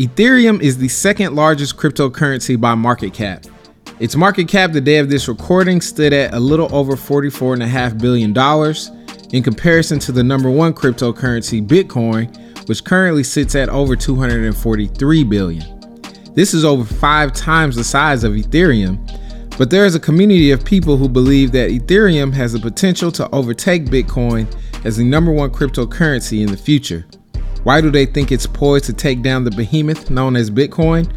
Ethereum is the second largest cryptocurrency by market cap. Its market cap the day of this recording stood at a little over $44.5 billion in comparison to the number one cryptocurrency, Bitcoin, which currently sits at over 243 billion. This is over five times the size of Ethereum, but there is a community of people who believe that Ethereum has the potential to overtake Bitcoin as the number one cryptocurrency in the future. Why do they think it's poised to take down the behemoth known as Bitcoin?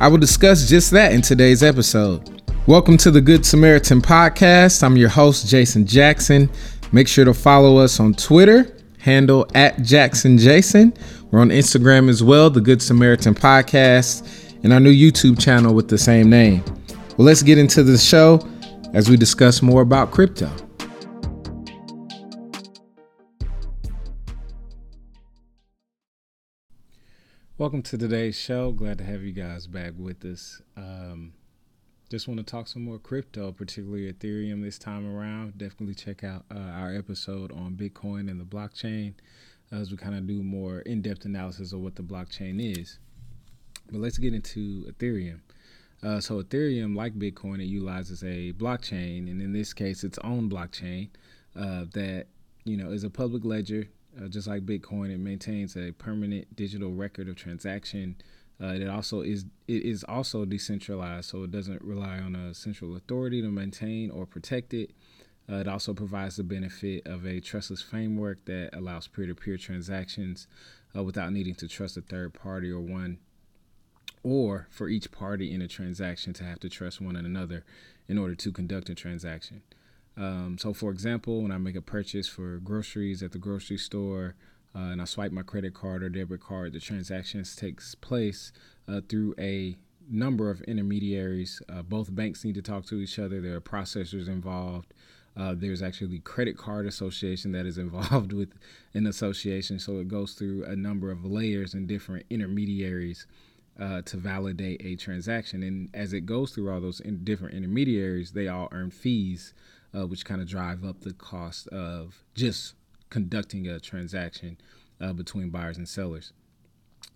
I will discuss just that in today's episode. Welcome to the Good Samaritan Podcast. I'm your host, Jason Jackson. Make sure to follow us on Twitter, handle at Jackson Jason. We're on Instagram as well, the Good Samaritan Podcast, and our new YouTube channel with the same name. Well, let's get into the show as we discuss more about crypto. Welcome to today's show. Glad to have you guys back with us. Um, just want to talk some more crypto, particularly Ethereum this time around. Definitely check out uh, our episode on Bitcoin and the blockchain as we kind of do more in depth analysis of what the blockchain is. But let's get into Ethereum. Uh, so, Ethereum, like Bitcoin, it utilizes a blockchain, and in this case, its own blockchain uh, that you know is a public ledger uh, just like Bitcoin, it maintains a permanent digital record of transaction. Uh, it also is it is also decentralized, so it doesn't rely on a central authority to maintain or protect it. Uh, it also provides the benefit of a trustless framework that allows peer-to-peer transactions uh, without needing to trust a third party or one, or for each party in a transaction to have to trust one another in order to conduct a transaction. Um, so, for example, when I make a purchase for groceries at the grocery store uh, and I swipe my credit card or debit card, the transaction takes place uh, through a number of intermediaries. Uh, both banks need to talk to each other. There are processors involved. Uh, there's actually credit card association that is involved with an association. So it goes through a number of layers and different intermediaries uh, to validate a transaction. And as it goes through all those in different intermediaries, they all earn fees uh, which kind of drive up the cost of just conducting a transaction uh, between buyers and sellers.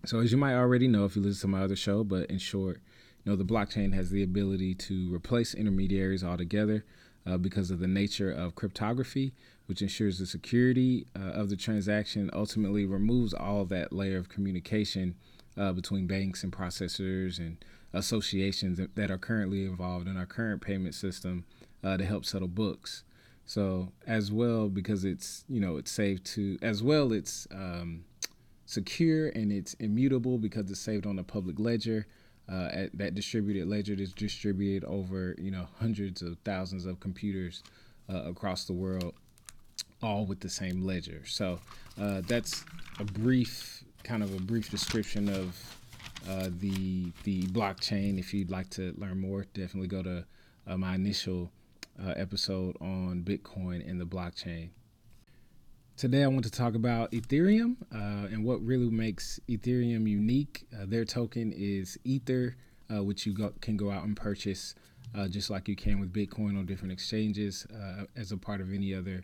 So, as you might already know if you listen to my other show, but in short, you know the blockchain has the ability to replace intermediaries altogether uh, because of the nature of cryptography, which ensures the security uh, of the transaction. Ultimately, removes all that layer of communication uh, between banks and processors and associations that are currently involved in our current payment system uh, to help settle books. So as well, because it's you know it's safe to as well it's um, secure and it's immutable because it's saved on a public ledger. Uh, at that distributed ledger is distributed over you know hundreds of thousands of computers uh, across the world, all with the same ledger. So uh, that's a brief kind of a brief description of uh, the the blockchain. If you'd like to learn more, definitely go to uh, my initial uh, episode on Bitcoin and the blockchain. Today, I want to talk about Ethereum uh, and what really makes Ethereum unique. Uh, their token is Ether, uh, which you go, can go out and purchase uh, just like you can with Bitcoin on different exchanges uh, as a part of any other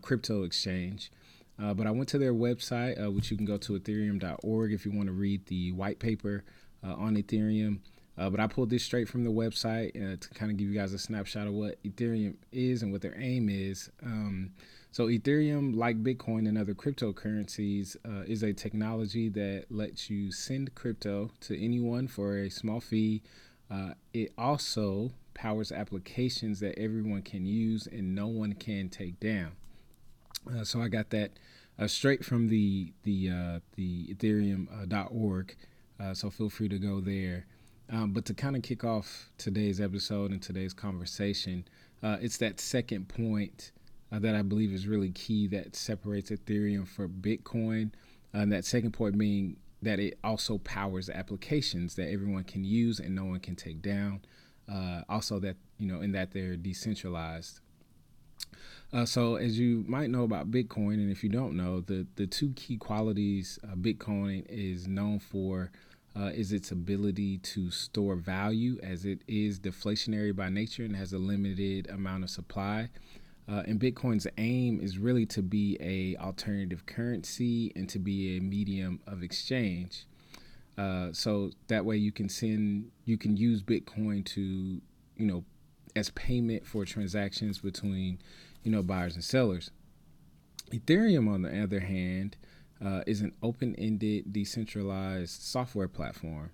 crypto exchange. but I went to their website, which you can go to ethereum.org if you want to read the white paper on Ethereum. Uh, but I pulled this straight from the website uh, to kind of give you guys a snapshot of what Ethereum is and what their aim is. Um, so, Ethereum, like Bitcoin and other cryptocurrencies, uh, is a technology that lets you send crypto to anyone for a small fee. Uh, it also powers applications that everyone can use and no one can take down. Uh, so, I got that uh, straight from the the the Ethereum.org. so, feel free to go there. Um, but to kind of kick off today's episode and today's conversation, uh, it's that second point uh, that I believe is really key that separates Ethereum from Bitcoin. Uh, and that second point being that it also powers applications that everyone can use and no one can take down. Uh, also, that you know, in that they're decentralized. Uh, so, as you might know about Bitcoin, and if you don't know, the the two key qualities uh, Bitcoin is known for uh, is its ability to store value as it is deflationary by nature and has a limited amount of supply. Uh, and Bitcoin's aim is really to be a alternative currency and to be a medium of exchange. Uh, so that way you can send, you can use Bitcoin to, you know, as payment for transactions between, you know, buyers and sellers. Ethereum, on the other hand, uh, is an open-ended, decentralized software platform.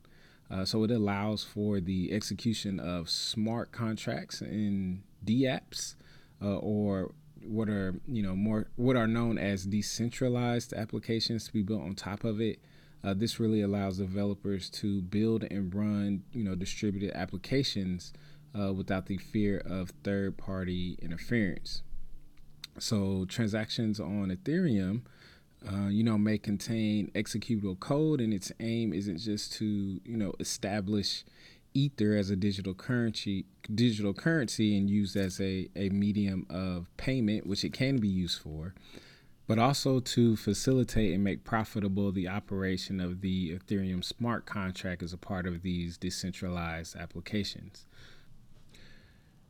Uh, so it allows for the execution of smart contracts in DApps, uh, or what are you know more what are known as decentralized applications to be built on top of it. Uh, this really allows developers to build and run you know distributed applications uh, without the fear of third-party interference. So transactions on Ethereum, uh, you know, may contain executable code, and its aim isn't just to you know establish ether as a digital currency digital currency and used as a, a medium of payment which it can be used for but also to facilitate and make profitable the operation of the ethereum smart contract as a part of these decentralized applications.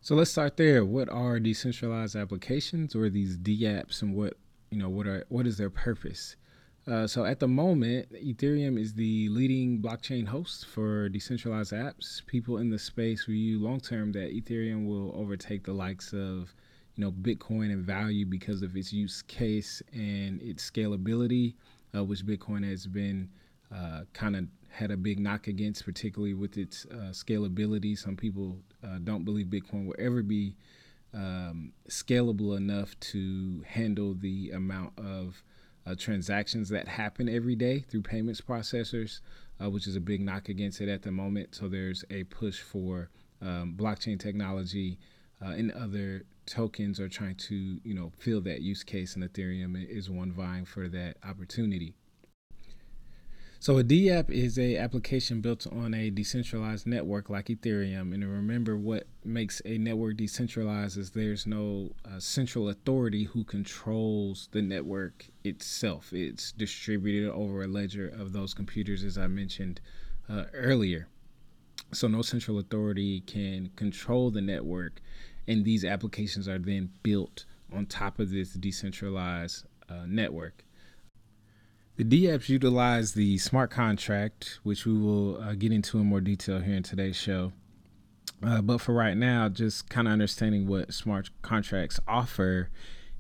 So let's start there. What are decentralized applications or these dapps and what you know what are what is their purpose uh, so at the moment, Ethereum is the leading blockchain host for decentralized apps. People in the space view long term that Ethereum will overtake the likes of, you know, Bitcoin in value because of its use case and its scalability, uh, which Bitcoin has been uh, kind of had a big knock against, particularly with its uh, scalability. Some people uh, don't believe Bitcoin will ever be um, scalable enough to handle the amount of uh, transactions that happen every day through payments processors, uh, which is a big knock against it at the moment. So there's a push for um, blockchain technology uh, and other tokens are trying to you know fill that use case, and Ethereum is one vying for that opportunity. So a DApp is a application built on a decentralized network like Ethereum. And remember, what makes a network decentralized is there's no uh, central authority who controls the network itself. It's distributed over a ledger of those computers, as I mentioned uh, earlier. So no central authority can control the network, and these applications are then built on top of this decentralized uh, network. The DApps utilize the smart contract, which we will uh, get into in more detail here in today's show. Uh, but for right now, just kind of understanding what smart contracts offer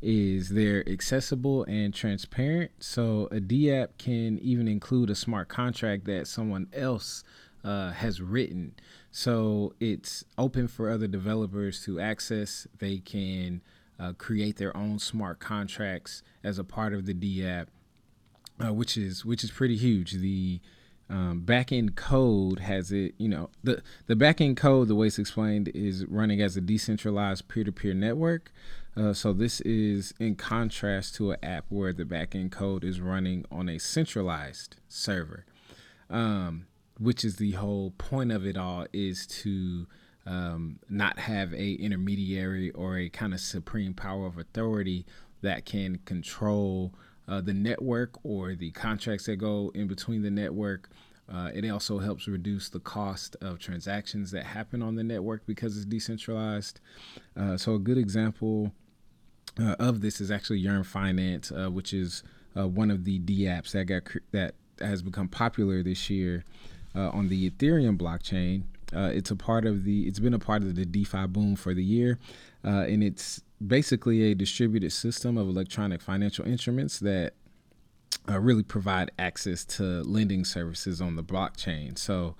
is they're accessible and transparent. So a DApp can even include a smart contract that someone else uh, has written. So it's open for other developers to access. They can uh, create their own smart contracts as a part of the DApp uh, which is which is pretty huge. The um, backend code has it. You know, the the backend code, the way it's explained, is running as a decentralized peer-to-peer network. Uh, so this is in contrast to an app where the backend code is running on a centralized server, um, which is the whole point of it all is to um, not have a intermediary or a kind of supreme power of authority that can control uh, the network or the contracts that go in between the network. Uh, it also helps reduce the cost of transactions that happen on the network because it's decentralized. Uh, so a good example uh, of this is actually Yearn Finance, uh, which is uh, one of the DApps that got that has become popular this year on the Ethereum blockchain. it's a part of the. It's been a part of the DeFi boom for the year, and it's basically a distributed system of electronic financial instruments that uh, really provide access to lending services on the blockchain. So,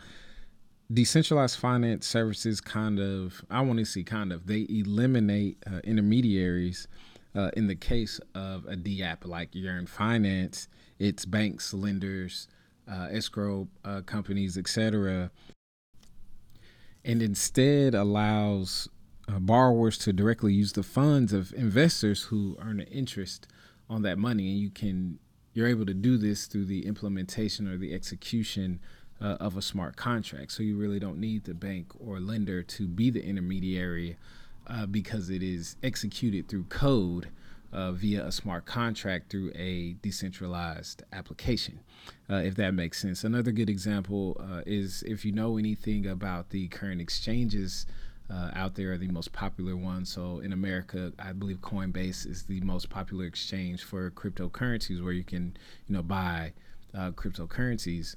decentralized finance services kind of, I want to see kind of, they eliminate uh, intermediaries. Uh, in the case of a DApp like Yearn Finance, it's banks, lenders, uh, escrow uh, companies, etc., and instead allows uh, borrowers to directly use the funds of investors who earn an interest on that money and you can you're able to do this through the implementation or the execution uh, of a smart contract so you really don't need the bank or lender to be the intermediary uh, because it is executed through code uh, via a smart contract through a decentralized application, uh, if that makes sense. Another good example uh, is if you know anything about the current exchanges uh, out there are the most popular ones. So in America, I believe Coinbase is the most popular exchange for cryptocurrencies, where you can, you know, buy uh, cryptocurrencies.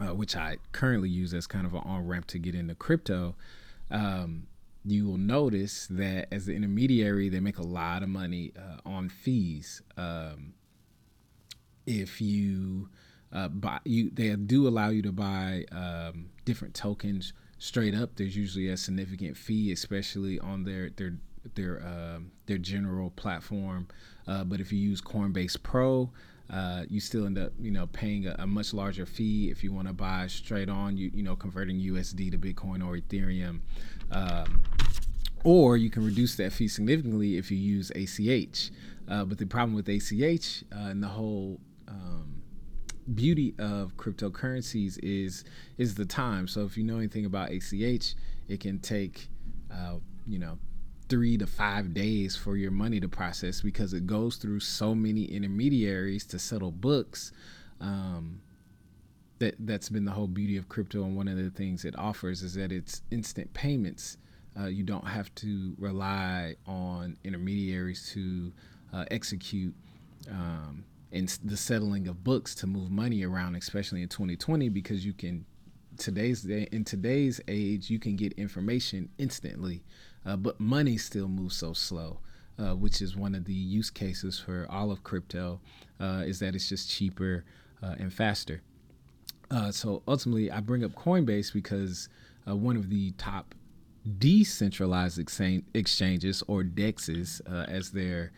uh, which I currently use as kind of an on ramp to get into crypto, um, you will notice that as the intermediary, they make a lot of money uh, on fees. Um, if you uh, buy, you they do allow you to buy um, different tokens straight up. There's usually a significant fee, especially on their their their uh, their general platform. Uh, but if you use Coinbase Pro, uh, you still end up, you know, paying a, a much larger fee if you want to buy straight on, you you know, converting USD to Bitcoin or Ethereum. Um, or you can reduce that fee significantly if you use ACH. Uh, but the problem with ACH uh, and the whole um, beauty of cryptocurrencies is is the time. So if you know anything about ACH, it can take uh, you know three to five days for your money to process because it goes through so many intermediaries to settle books. Um, that that's been the whole beauty of crypto, and one of the things it offers is that it's instant payments. Uh, you don't have to rely on intermediaries to uh, execute um, and the settling of books to move money around, especially in 2020, because you can today's day in today's age you can get information instantly uh, but money still moves so slow, uh, which is one of the use cases for all of crypto, uh, is that it's just cheaper uh, and faster. Uh, so ultimately, I bring up Coinbase because uh, one of the top decentralized exchanges or DEXs, as they're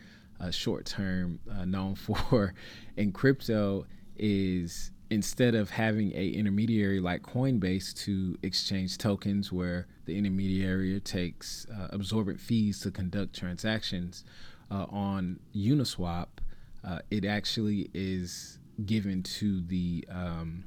short term known for in crypto, is instead of having a intermediary like Coinbase to exchange tokens where the intermediary takes uh, absorbent fees to conduct transactions uh, on Uniswap, uh, it actually is given to the um,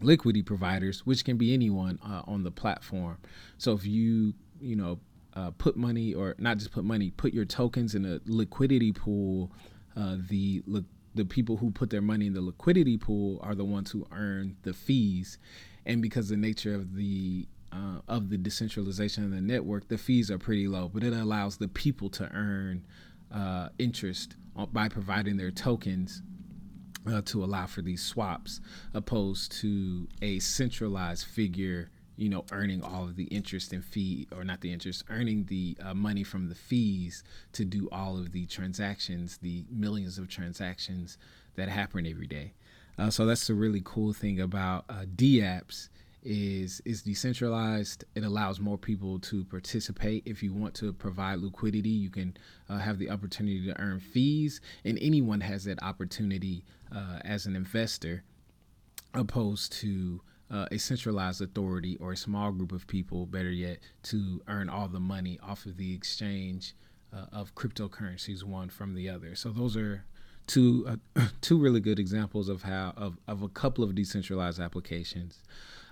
liquidity providers, which can be anyone uh, on the platform. So if you, you know, uh, put money or not just put money, put your tokens in a liquidity pool, uh, the li- the people who put their money in the liquidity pool are the ones who earn the fees. And because the nature of the uh, of the decentralization of the network the fees are pretty low but it allows the people to earn uh, interest by providing their tokens uh, to allow for these swaps opposed to a centralized figure you know, earning all of the interest and fee, or not the interest, earning the uh, money from the fees to do all of the transactions, the millions of transactions that happen every day. Uh, so that's the really cool thing about uh, DApps is is decentralized. It allows more people to participate. If you want to provide liquidity, you can uh, have the opportunity to earn fees, and anyone has that opportunity uh, as an investor, opposed to uh, a centralized authority or a small group of people, better yet, to earn all the money off of the exchange uh, of cryptocurrencies one from the other. So those are two uh, two really good examples of how of, of a couple of decentralized applications.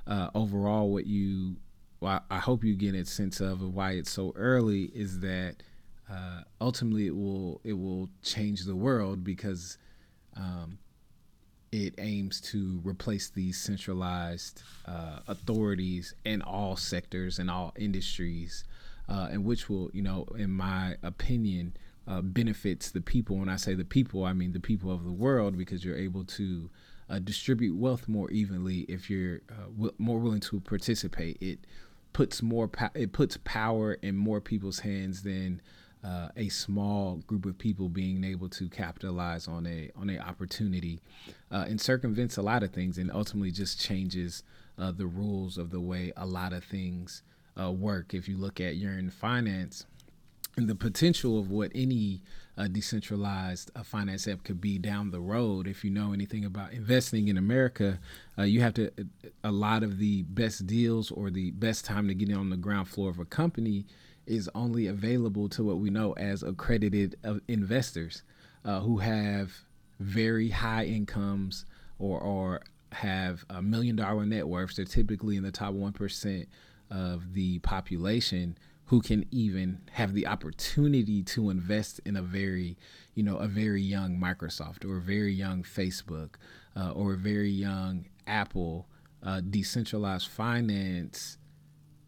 Uh, overall, what you well, I hope you get a sense of, why it's so early is that uh, ultimately it will it will change the world because um, it aims to replace these centralized uh, authorities in all sectors and all industries, uh, and which will, you know, in my opinion, uh, benefits the people. When I say the people, I mean the people of the world, because you're able to uh, distribute wealth more evenly if you're uh, w- more willing to participate. It puts more po- it puts power in more people's hands than uh, a small group of people being able to capitalize on a on a opportunity uh, and circumvents a lot of things and ultimately just changes uh, the rules of the way a lot of things uh, work. If you look at Yearn Finance and the potential of what any uh, decentralized finance app could be down the road, if you know anything about investing in America, you have to a lot of the best deals or the best time to get on the ground floor of a company is only available to what we know as accredited uh, investors uh, who have very high incomes or, or have a million dollar net worths. They're typically in the top 1% of the population who can even have the opportunity to invest in a very, you know, a very young Microsoft or a very young Facebook uh, or a very young Apple. Uh, decentralized finance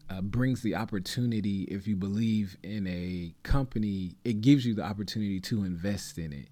uh, brings the opportunity if you believe in a company it gives you the opportunity to invest in it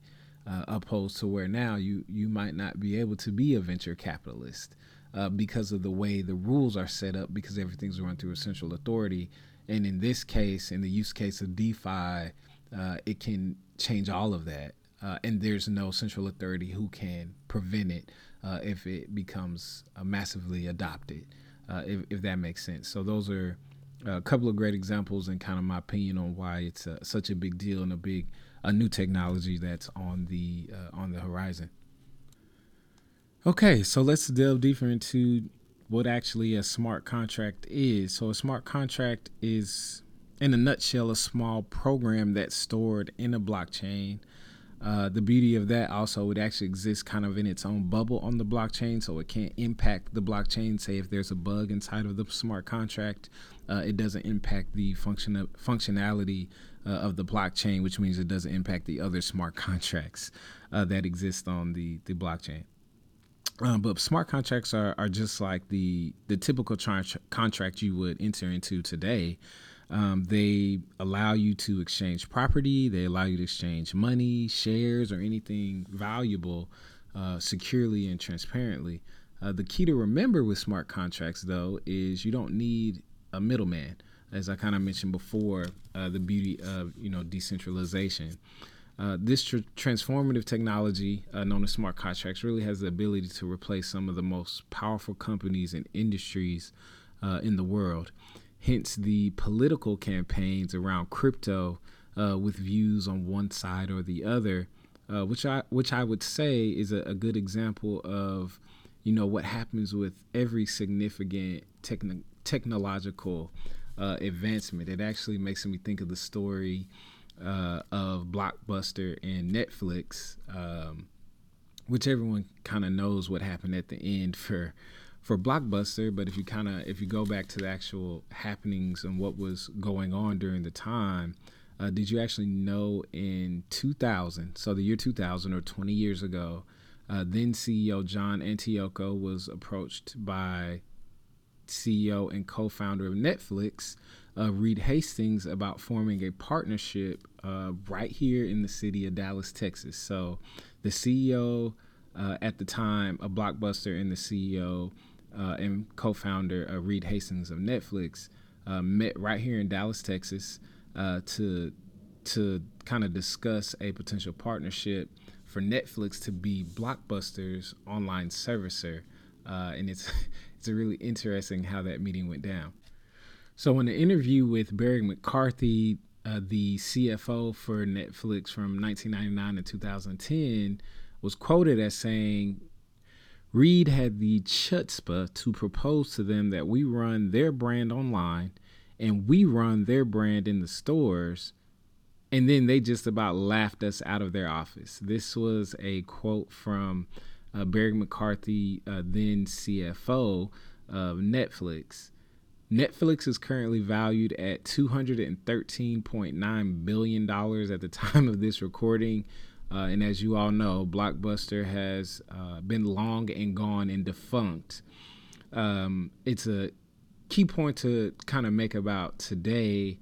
uh, opposed to where now you you might not be able to be a venture capitalist uh, because of the way the rules are set up, because everything's run through a central authority. And in this case, in the use case of DeFi, uh, it can change all of that. Uh, and there's no central authority who can prevent it uh, if it becomes massively adopted, uh, if, if, that makes sense. So those are a couple of great examples and kind of my opinion on why it's such a big deal and a big a new technology that's on the on the horizon. Okay, so let's delve deeper into what actually a smart contract is. So, a smart contract is, in a nutshell, a small program that's stored in a blockchain. Uh, the beauty of that also, it actually exists kind of in its own bubble on the blockchain, so it can't impact the blockchain. Say if there's a bug inside of the smart contract, uh, it doesn't impact the function functionality uh, of the blockchain, which means it doesn't impact the other smart contracts uh, that exist on the the blockchain. Um, but smart contracts are, are just like the the typical tra- contract you would enter into today. Um, they allow you to exchange property. They allow you to exchange money, shares, or anything valuable uh, securely and transparently. Uh, the key to remember with smart contracts, though, is you don't need a middleman. As I kind of mentioned before, uh, the beauty of you know decentralization. Uh, this tr- transformative technology, uh, known as smart contracts, really has the ability to replace some of the most powerful companies and industries uh, in the world. Hence, the political campaigns around crypto uh, with views on one side or the other, uh, which I which I would say is a, a, good example of, you know, what happens with every significant techn- technological advancement. It actually makes me think of the story uh, of Blockbuster and Netflix, um, which everyone kind of knows what happened at the end for for Blockbuster. But if you kind of if you go back to the actual happenings and what was going on during the time, uh, did you actually know in 2000, so the year 2000 or 20 years ago, uh, then CEO John Antioco was approached by CEO and co-founder of Netflix uh, Reed Hastings about forming a partnership uh, right here in the city of Dallas, Texas. So the CEO uh, at the time a Blockbuster and the CEO uh, and co-founder uh, Reed Hastings of Netflix uh, met right here in Dallas, Texas, to to kind of discuss a potential partnership for Netflix to be Blockbuster's online servicer. and it's it's really interesting how that meeting went down. So, in an interview with Barry McCarthy, uh, the CFO for Netflix from 1999 to 2010, was quoted as saying, Reed had the chutzpah to propose to them that we run their brand online and we run their brand in the stores. And then they just about laughed us out of their office. This was a quote from uh, Barry McCarthy, uh, then CFO of Netflix. Netflix is currently valued at $213.9 billion at the time of this recording. Uh, and as you all know, Blockbuster has uh, been long and gone and defunct. Um, it's a key point to kind of make about today.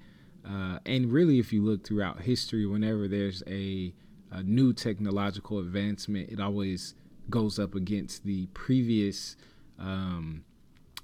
Uh, and really, if you look throughout history, whenever there's a, a new technological advancement, it always goes up against the previous. Um,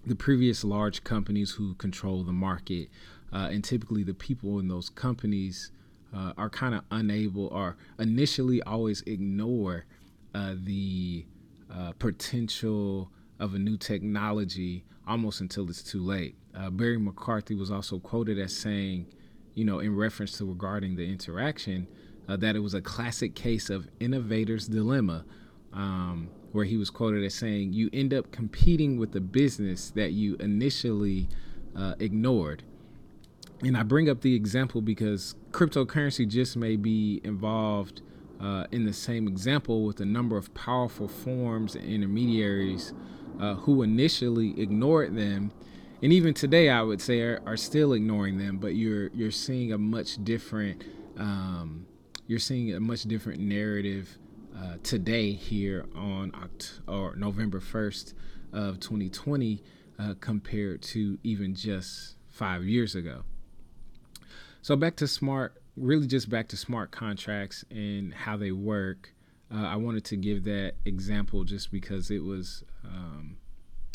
the previous large companies who control the market, uh, and typically the people in those companies uh, are kind of unable or initially always ignore uh, the uh, potential of a new technology almost until it's too late. Uh, Barry McCarthy was also quoted as saying, you know, in reference to regarding the interaction, uh, that it was a classic case of innovator's dilemma. Um, where he was quoted as saying, You end up competing with the business that you initially uh, ignored. And I bring up the example because cryptocurrency just may be involved uh, in the same example with a number of powerful forms and intermediaries uh, who initially ignored them. And even today, I would say, are, are still ignoring them. But you're you're seeing a much different um, you're seeing a much different narrative uh, today here on Oct- or November 1st of 2020 uh, compared to even just five years ago. So back to smart, really just back to smart contracts and how they work. Uh, I wanted to give that example just because it was um,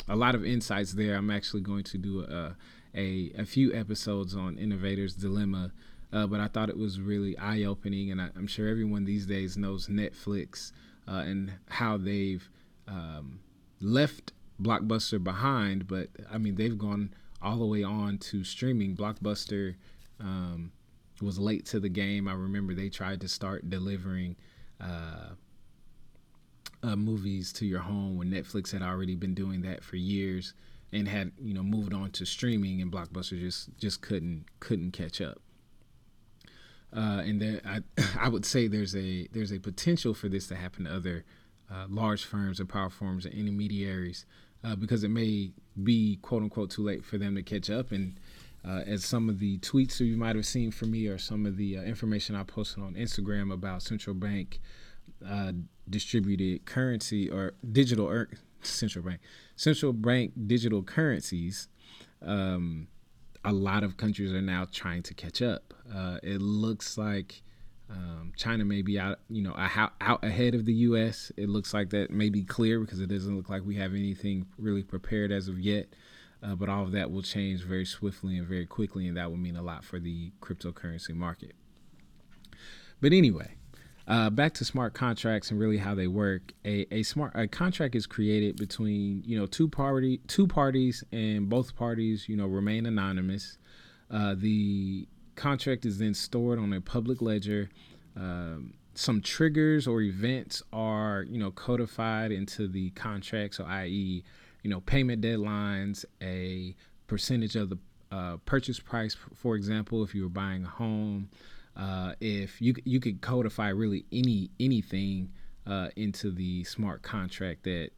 a lot of insights there. I'm actually going to do a a, a few episodes on Innovator's Dilemma, uh, but I thought it was really eye opening, and I, am sure everyone these days knows Netflix uh, and how they've um, left Blockbuster behind, but I mean they've gone all the way on to streaming. Blockbuster um, was late to the game. I remember they tried to start delivering. Uh, uh, movies to your home when Netflix had already been doing that for years and had you know moved on to streaming and Blockbuster just just couldn't couldn't catch up. Uh, and then I I would say there's a there's a potential for this to happen to other uh, large firms and power firms and intermediaries uh, because it may be quote unquote too late for them to catch up and. Uh, as some of the tweets that you might have seen from me, or some of the uh, information I posted on Instagram about central bank uh, distributed currency or digital er- central bank central bank digital currencies, um, a lot of countries are now trying to catch up. Uh, it looks like um, China may be out, you know, out, out ahead of the U.S. It looks like that may be clear because it doesn't look like we have anything really prepared as of yet. Uh, but all of that will change very swiftly and very quickly, and that will mean a lot for the cryptocurrency market. But anyway, uh, back to smart contracts and really how they work. A, a smart a contract is created between you know two party two parties and both parties you know remain anonymous. Uh, the contract is then stored on a public ledger. Um, some triggers or events are you know codified into the contract. So, i.e., you know payment deadlines, a percentage of the uh, purchase price, for example, if you were buying a home uh, if you you could codify really any anything uh, into the smart contract that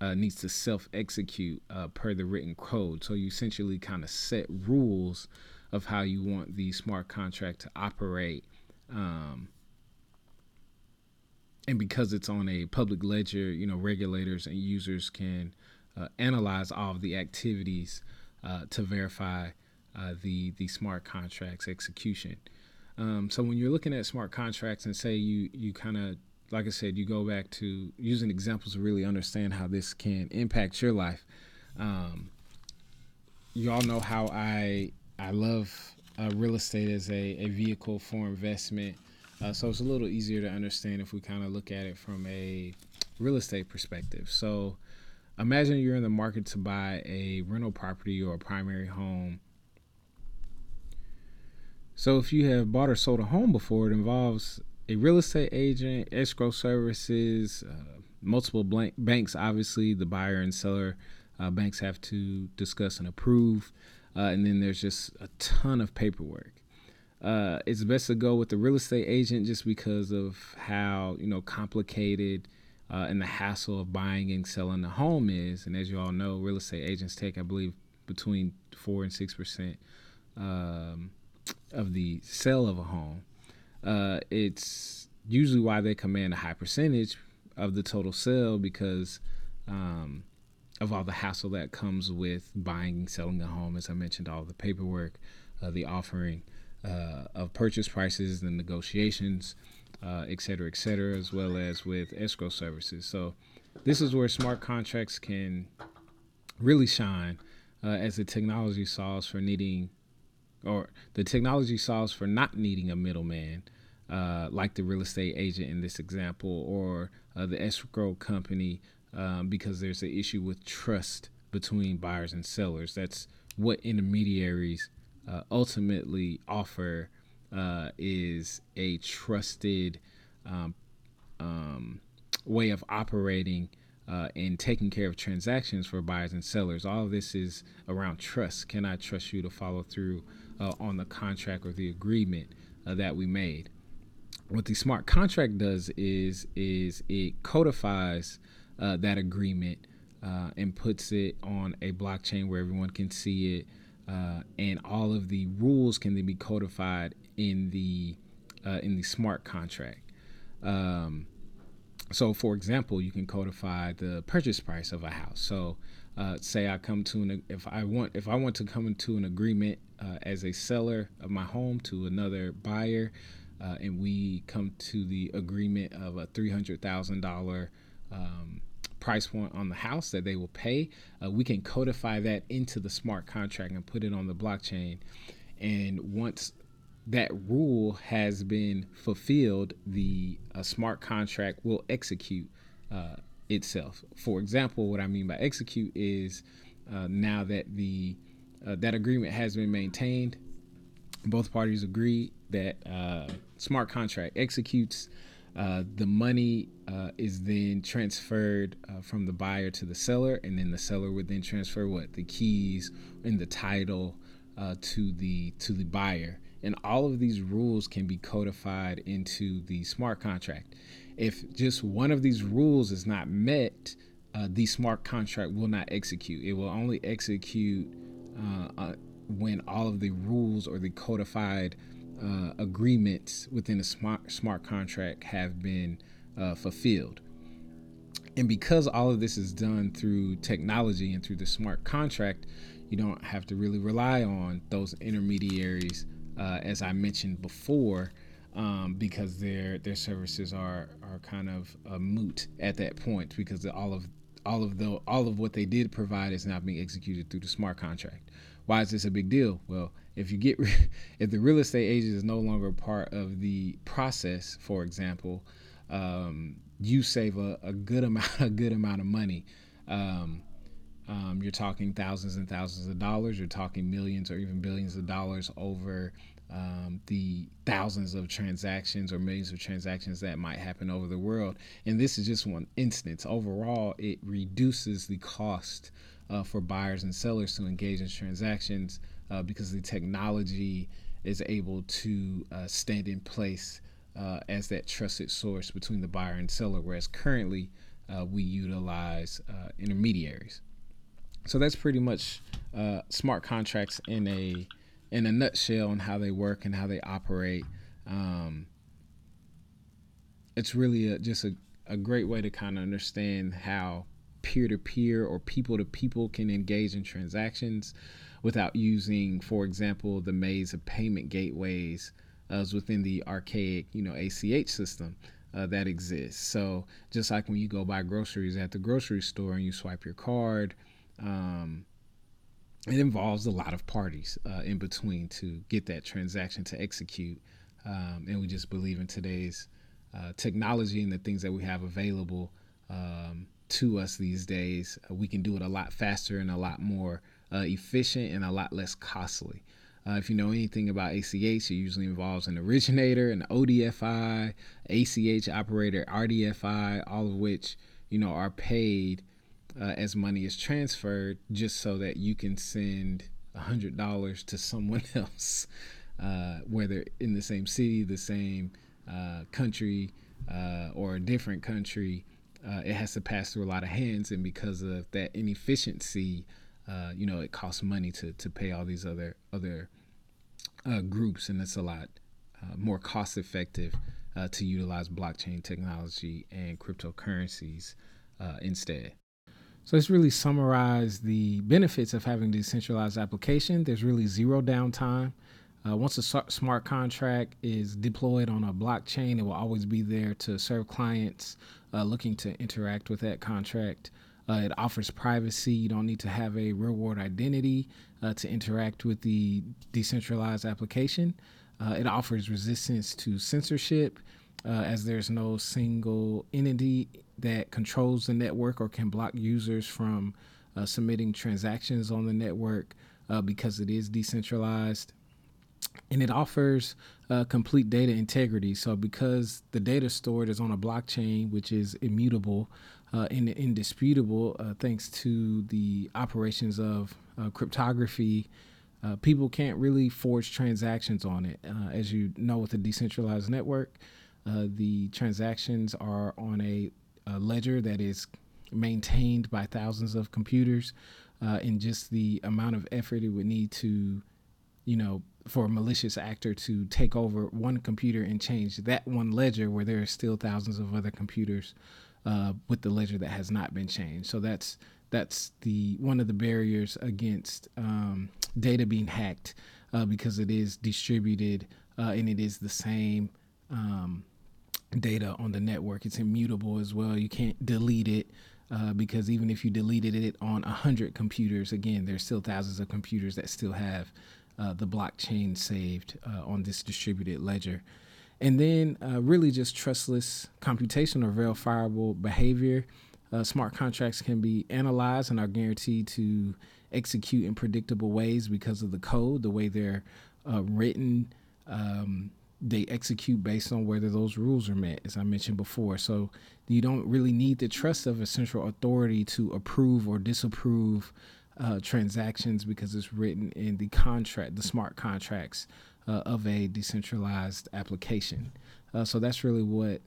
uh, needs to self execute uh, per the written code. So you essentially kind of set rules of how you want the smart contract to operate. Um, and because it's on a public ledger, you know, regulators and users can uh, analyze all of the activities uh, to verify the the smart contract's execution. Um, so when you're looking at smart contracts and say you you kind of like I said, you go back to using examples to really understand how this can impact your life. Um, you all know how I I love uh, real estate as a, a vehicle for investment. Uh, so it's a little easier to understand if we kind of look at it from a real estate perspective. So imagine you're in the market to buy a rental property or a primary home so if you have bought or sold a home before, it involves a real estate agent, escrow services, uh, multiple blank banks. Obviously, the buyer and seller uh, banks have to discuss and approve, uh, and then there's just a ton of paperwork. Uh, it's best to go with the real estate agent just because of how you know complicated uh, and the hassle of buying and selling a home is. And as you all know, real estate agents take, I believe, between four and six percent. Um, of the sale of a home, uh, it's usually why they command a high percentage of the total sale because um, of all the hassle that comes with buying and selling a home. As I mentioned, all the paperwork, uh, the offering uh, of purchase prices, the negotiations, uh, et cetera, et cetera, as well as with escrow services. So, this is where smart contracts can really shine uh, as the technology solves for needing or the technology solves for not needing a middleman, uh, like the real estate agent in this example, or uh, the escrow company, um, because there's an issue with trust between buyers and sellers. That's what intermediaries uh, ultimately offer uh, is a trusted um, um, way of operating uh, and taking care of transactions for buyers and sellers. All of this is around trust. Can I trust you to follow through uh, on the contract or the agreement uh, that we made. What the smart contract does is is it codifies uh, that agreement uh, and puts it on a blockchain where everyone can see it, uh, and all of the rules can then be codified in the uh, in the smart contract. Um, so, for example, you can codify the purchase price of a house. So, uh, say I come to an if I want if I want to come into an agreement uh, as a seller of my home to another buyer, uh, and we come to the agreement of a three hundred thousand um, price point on the house that they will pay. Uh, we can codify that into the smart contract and put it on the blockchain. And once that rule has been fulfilled, the smart contract will execute uh, itself. For example, what I mean by execute is uh, now that the uh, that agreement has been maintained, both parties agree that uh, smart contract executes. Uh, the money uh, is then transferred uh, from the buyer to the seller, and then the seller would then transfer what the keys and the title uh, to the to the buyer. And all of these rules can be codified into the smart contract. If just one of these rules is not met, uh, the smart contract will not execute. It will only execute when all of the rules or the codified uh, agreements within a smart smart contract have been uh, fulfilled. And because all of this is done through technology and through the smart contract, you don't have to really rely on those intermediaries, uh, as I mentioned before, um, because their their services are are kind of uh, moot at that point because all of all of the all of what they did provide is now being executed through the smart contract. Why is this a big deal? Well, if you get if the real estate agent is no longer part of the process, for example, um, you save a, a, good amount a good amount of money. Um, um, you're talking thousands and thousands of dollars. You're talking millions or even billions of dollars over um, the thousands of transactions or millions of transactions that might happen over the world. And this is just one instance. Overall, it reduces the cost uh, for buyers and sellers to engage in transactions uh, because the technology is able to uh, stand in place uh, as that trusted source between the buyer and seller, whereas currently uh, we utilize uh, intermediaries. So that's pretty much smart contracts in a in a nutshell on how they work and how they operate. Um, it's really a, just a, a great way to kind of understand how peer to peer or people to people can engage in transactions without using, for example, the maze of payment gateways as within the archaic, you know, ACH system. Uh, that exists. So just like when you go buy groceries at the grocery store and you swipe your card, um, it involves a lot of parties uh, in between to get that transaction to execute. Um, and we just believe in today's uh, technology and the things that we have available um, to us these days. Uh, we can do it a lot faster and a lot more uh, efficient and a lot less costly. Uh, if you know anything about ACH, it usually involves an originator, an ODFI, ACH operator, RDFI, all of which you know are paid uh, as money is transferred, just so that you can send hundred dollars to someone else, uh, whether in the same city, the same uh, country, uh, or a different country uh, it has to pass through a lot of hands, and because of that inefficiency, uh, you know, it costs money to to pay all these other other uh, groups, and it's a lot uh, more cost effective uh, to utilize blockchain technology and cryptocurrencies uh, instead. So let's really summarize the benefits of having decentralized application. There's really zero downtime. Uh, once a smart contract is deployed on a blockchain, it will always be there to serve clients uh, looking to interact with that contract. Uh, it offers privacy. You don't need to have a real world identity uh, to interact with the decentralized application. Uh, it offers resistance to censorship, uh, as there's no single entity that controls the network or can block users from submitting transactions on the network because it is decentralized and it offers uh, complete data integrity. So, because the data stored is on a blockchain, which is immutable uh, and indisputable, uh, thanks to the operations of uh, cryptography, uh, people can't really forge transactions on it. Uh, as you know, with a decentralized network, the transactions are on a, a, ledger that is maintained by thousands of computers, and just the amount of effort it would need to, you know, for a malicious actor to take over one computer and change that one ledger where there are still thousands of other computers uh, with the ledger that has not been changed. So that's that's the one of the barriers against um, data being hacked uh, because it is distributed uh, and it is the same um, data on the network. It's immutable as well. You can't delete it. uh, because even if you deleted it on 100 computers, again, there's still thousands of computers that still have uh, the blockchain saved uh, on this distributed ledger. And then, uh, really, just trustless computation or verifiable behavior. Uh, smart contracts can be analyzed and are guaranteed to execute in predictable ways because of the code, the way they're uh, written. Um, they execute based on whether those rules are met, as I mentioned before. So you don't really need the trust of a central authority to approve or disapprove uh, transactions because it's written in the contract, the smart contracts uh, of a decentralized application. Uh, so that's really what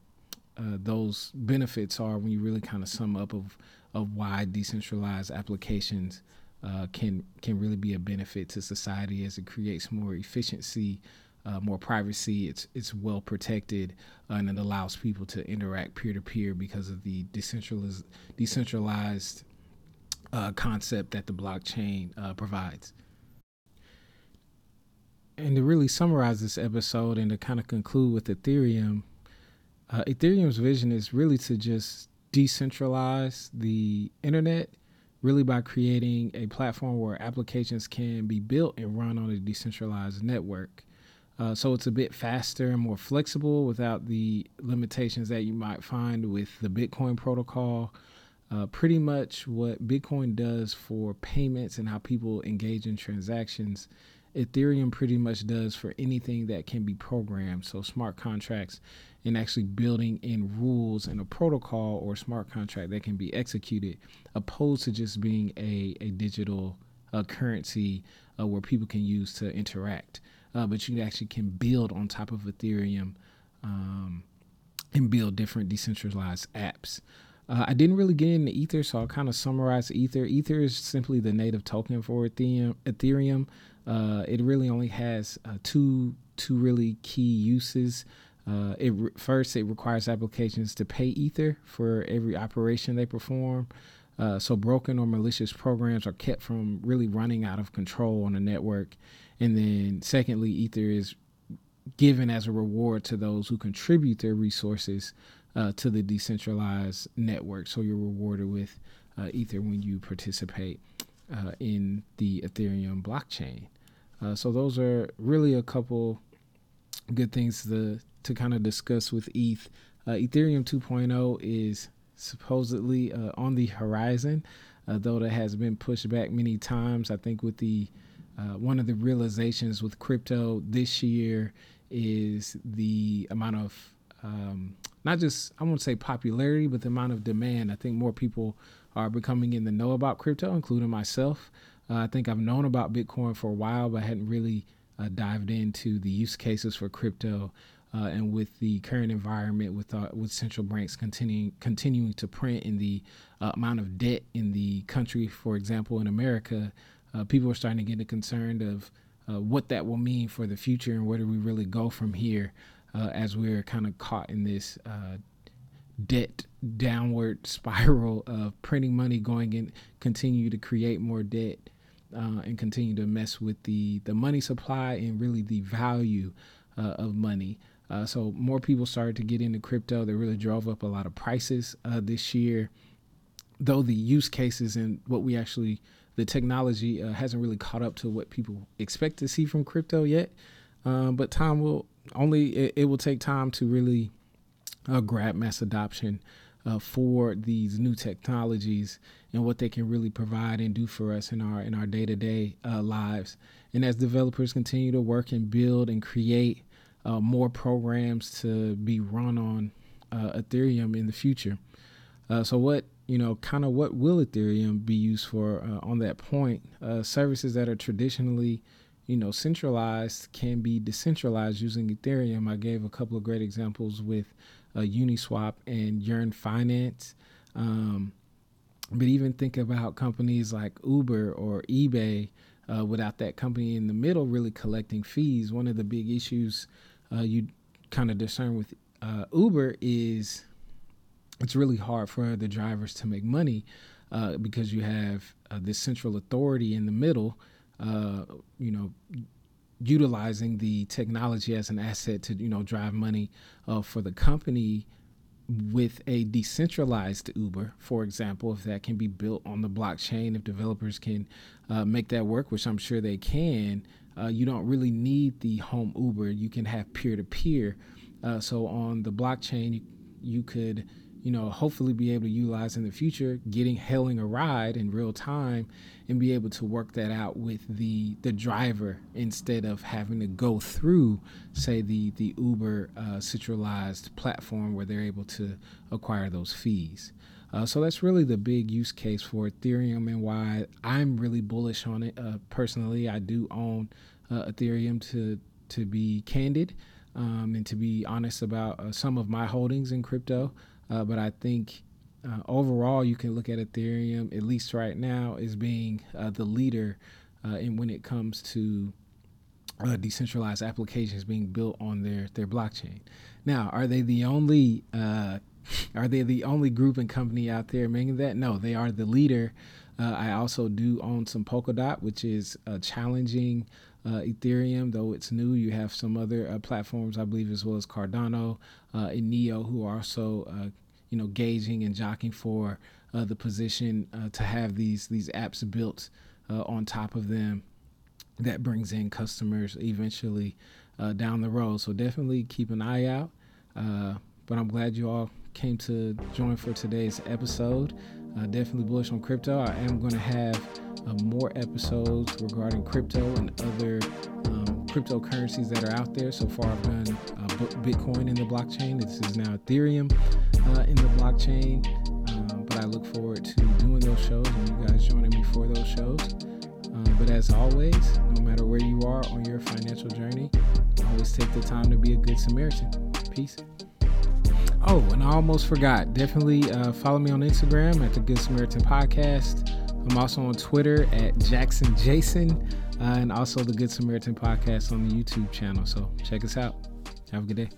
uh, those benefits are when you really kind of sum up of of why decentralized applications uh, can can really be a benefit to society as it creates more efficiency uh, more privacy. It's it's well protected, and it allows people to interact peer to peer because of the decentralized decentralized uh, concept that the blockchain uh, provides. And to really summarize this episode and to kind of conclude with Ethereum, uh, Ethereum's vision is really to just decentralize the internet really by creating a platform where applications can be built and run on a decentralized network. Uh, so it's a bit faster and more flexible without the limitations that you might find with the Bitcoin protocol. Uh, pretty much what Bitcoin does for payments and how people engage in transactions, Ethereum pretty much does for anything that can be programmed. So smart contracts and actually building in rules in a protocol or smart contract that can be executed, opposed to just being a, a digital uh, currency uh, where people can use to interact uh, but you actually can build on top of Ethereum um, and build different decentralized apps. Uh, I didn't really get into Ether, so I'll kind of summarize Ether. Ether is simply the native token for Ethereum. Ethereum. Uh, it really only has uh, two two really key uses. Uh, it re- first, it requires applications to pay Ether for every operation they perform. Uh, so broken or malicious programs are kept from really running out of control on the network. And then, secondly, Ether is given as a reward to those who contribute their resources uh, to the decentralized network. So you're rewarded with uh, Ether when you participate uh, in the Ethereum blockchain. Uh, so those are really a couple good things to to kind of discuss with ETH. Uh, Ethereum 2.0 is supposedly uh, on the horizon, though that has been pushed back many times. I think with the one of the realizations with crypto this year is the amount of um, not just I won't say popularity, but the amount of demand. I think more people are becoming in the know about crypto, including myself. Uh, I think I've known about Bitcoin for a while, but I hadn't really uh, dived into the use cases for crypto. Uh, and with the current environment, with uh, with central banks continuing continuing to print in the uh, amount of debt in the country, for example, in America, uh, people are starting to get concerned of what that will mean for the future and where do we really go from here uh, as we're kind of caught in this uh, debt downward spiral of printing money going and continue to create more debt uh, and continue to mess with the the money supply and really the value uh, of money. so more people started to get into crypto. They really drove up a lot of prices this year. Though the use cases and what we actually the technology uh, hasn't really caught up to what people expect to see from crypto yet. Um, but time will only it, it, will take time to really uh, grab mass adoption uh, for these new technologies and what they can really provide and do for us in our in our day to day lives. And as developers continue to work and build and create uh, more programs to be run on uh, Ethereum in the future. Uh, so what you know, kind of what will Ethereum be used for uh, on that point? Uh, services that are traditionally, you know, centralized can be decentralized using Ethereum. I gave a couple of great examples with uh, Uniswap and Yearn Finance. Um, but even think about companies like Uber or eBay uh, without that company in the middle really collecting fees. One of the big issues uh, you kind of discern with uh, Uber is it's really hard for the drivers to make money uh, because you have uh, this central authority in the middle, uh, you know, utilizing the technology as an asset to, you know, drive money uh, for the company with a decentralized Uber, for example, if that can be built on the blockchain, if developers can uh, make that work, which I'm sure they can, uh, you don't really need the home Uber. You can have peer to peer. So on the blockchain, you, you could you know, hopefully be able to utilize in the future, getting hailing a ride in real time and be able to work that out with the the driver instead of having to go through, say, the the Uber uh, centralized platform where they're able to acquire those fees. Uh, so that's really the big use case for Ethereum and why I'm really bullish on it. Uh, personally, I do own uh, Ethereum to to be candid um, and to be honest about uh, some of my holdings in crypto. Uh, but I think uh, overall, you can look at Ethereum, at least right now, as being uh, the leader uh, in when it comes to uh, decentralized applications being built on their their blockchain. Now, are they the only uh, are they the only group and company out there making that? No, they are the leader. I also do own some Polkadot, which is challenging Ethereum, though it's new. You have some other platforms, I believe, as well as Cardano uh, and Neo, who are also, uh, you know, gauging and jockeying for uh, the position uh, to have these these apps built on top of them. That brings in customers eventually down the road. So definitely keep an eye out. but I'm glad you all came to join for today's episode. definitely bullish on crypto. I am going to have uh, more episodes regarding crypto and other um, cryptocurrencies that are out there. So far, I've done uh, Bitcoin in the blockchain. This is now Ethereum uh, in the blockchain. Um, but I look forward to doing those shows and you guys joining me for those shows. Um, but as always, no matter where you are on your financial journey, always take the time to be a good Samaritan. Peace. Oh, and I almost forgot. Definitely uh, follow me on Instagram at the Good Samaritan Podcast. I'm also on Twitter at Jackson Jason, uh, and also the Good Samaritan podcast on the YouTube channel. So check us out. Have a good day.